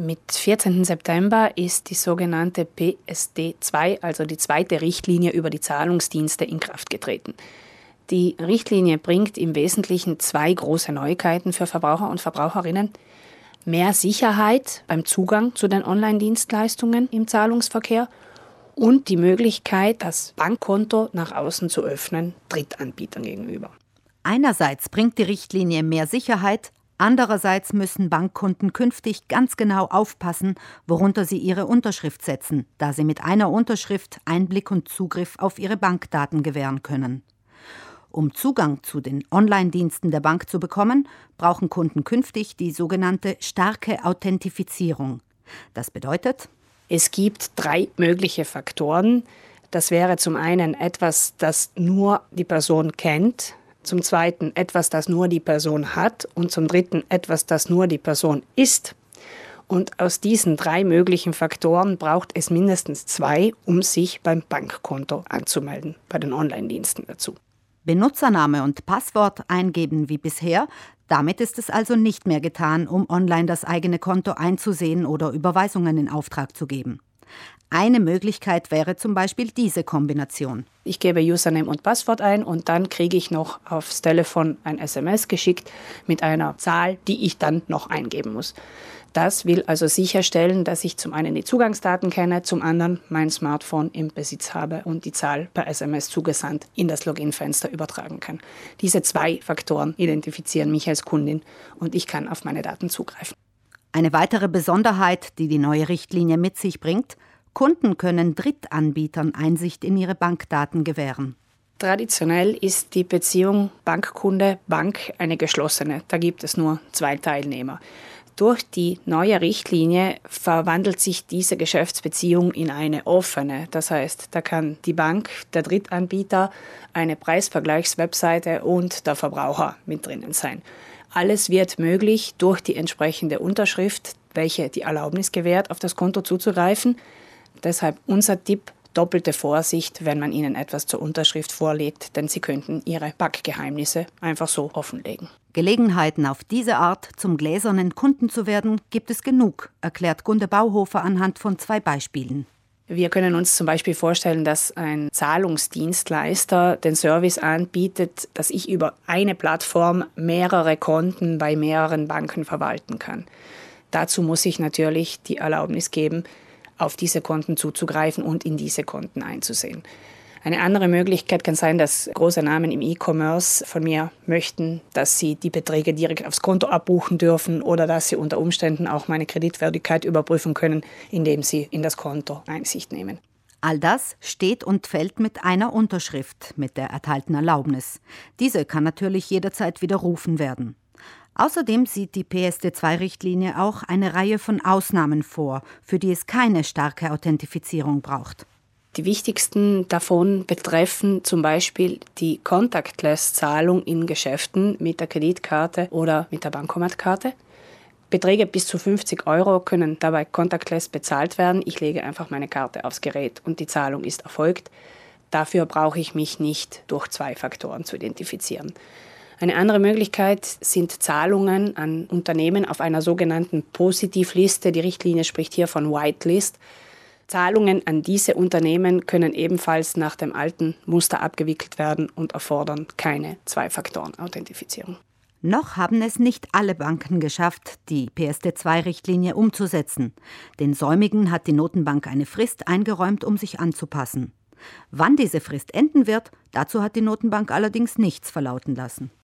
Mit 14. September ist die sogenannte PSD2, also die zweite Richtlinie über die Zahlungsdienste, in Kraft getreten. Die Richtlinie bringt im Wesentlichen zwei große Neuigkeiten für Verbraucher und Verbraucherinnen. Mehr Sicherheit beim Zugang zu den Online-Dienstleistungen im Zahlungsverkehr und die Möglichkeit, das Bankkonto nach außen zu öffnen, Drittanbietern gegenüber. Einerseits bringt die Richtlinie mehr Sicherheit, andererseits müssen Bankkunden künftig ganz genau aufpassen, worunter sie ihre Unterschrift setzen, da sie mit einer Unterschrift Einblick und Zugriff auf ihre Bankdaten gewähren können. Um Zugang zu den Online-Diensten der Bank zu bekommen, brauchen Kunden künftig die sogenannte starke Authentifizierung. Das bedeutet, es gibt drei mögliche Faktoren. Das wäre zum einen etwas, das nur die Person kennt, zum zweiten etwas, das nur die Person hat und zum dritten etwas, das nur die Person ist. Und aus diesen drei möglichen Faktoren braucht es mindestens zwei, um sich beim Bankkonto anzumelden, bei den Online-Diensten dazu. Benutzername und Passwort eingeben wie bisher, damit ist es also nicht mehr getan, um online das eigene Konto einzusehen oder Überweisungen in Auftrag zu geben. Eine Möglichkeit wäre zum Beispiel diese Kombination. Ich gebe Username und Passwort ein und dann kriege ich noch aufs Telefon ein SMS geschickt mit einer Zahl, die ich dann noch eingeben muss. Das will also sicherstellen, dass ich zum einen die Zugangsdaten kenne, zum anderen mein Smartphone im Besitz habe und die Zahl per SMS zugesandt in das Login-Fenster übertragen kann. Diese zwei Faktoren identifizieren mich als Kundin und ich kann auf meine Daten zugreifen. Eine weitere Besonderheit, die die neue Richtlinie mit sich bringt, Kunden können Drittanbietern Einsicht in ihre Bankdaten gewähren. Traditionell ist die Beziehung Bankkunde-Bank eine geschlossene. Da gibt es nur zwei Teilnehmer. Durch die neue Richtlinie verwandelt sich diese Geschäftsbeziehung in eine offene. Das heißt, da kann die Bank, der Drittanbieter, eine Preisvergleichswebseite und der Verbraucher mit drinnen sein. Alles wird möglich durch die entsprechende Unterschrift, welche die Erlaubnis gewährt, auf das Konto zuzugreifen. Deshalb unser Tipp, doppelte Vorsicht, wenn man ihnen etwas zur Unterschrift vorlegt, denn sie könnten ihre Backgeheimnisse einfach so offenlegen. Gelegenheiten auf diese Art zum gläsernen Kunden zu werden, gibt es genug, erklärt Gunde Bauhofer anhand von zwei Beispielen. Wir können uns zum Beispiel vorstellen, dass ein Zahlungsdienstleister den Service anbietet, dass ich über eine Plattform mehrere Konten bei mehreren Banken verwalten kann. Dazu muss ich natürlich die Erlaubnis geben, auf diese Konten zuzugreifen und in diese Konten einzusehen. Eine andere Möglichkeit kann sein, dass große Namen im E-Commerce von mir möchten, dass sie die Beträge direkt aufs Konto abbuchen dürfen oder dass sie unter Umständen auch meine Kreditwürdigkeit überprüfen können, indem sie in das Konto Einsicht nehmen. All das steht und fällt mit einer Unterschrift, mit der erteilten Erlaubnis. Diese kann natürlich jederzeit widerrufen werden. Außerdem sieht die PSD2-Richtlinie auch eine Reihe von Ausnahmen vor, für die es keine starke Authentifizierung braucht. Die wichtigsten davon betreffen zum Beispiel die Contactless-Zahlung in Geschäften mit der Kreditkarte oder mit der Bankomatkarte. Beträge bis zu 50 Euro können dabei contactless bezahlt werden. Ich lege einfach meine Karte aufs Gerät und die Zahlung ist erfolgt. Dafür brauche ich mich nicht durch zwei Faktoren zu identifizieren. Eine andere Möglichkeit sind Zahlungen an Unternehmen auf einer sogenannten Positivliste. Die Richtlinie spricht hier von Whitelist. Zahlungen an diese Unternehmen können ebenfalls nach dem alten Muster abgewickelt werden und erfordern keine Zwei-Faktoren-Authentifizierung. Noch haben es nicht alle Banken geschafft, die PSD2-Richtlinie umzusetzen. Den Säumigen hat die Notenbank eine Frist eingeräumt, um sich anzupassen. Wann diese Frist enden wird, dazu hat die Notenbank allerdings nichts verlauten lassen.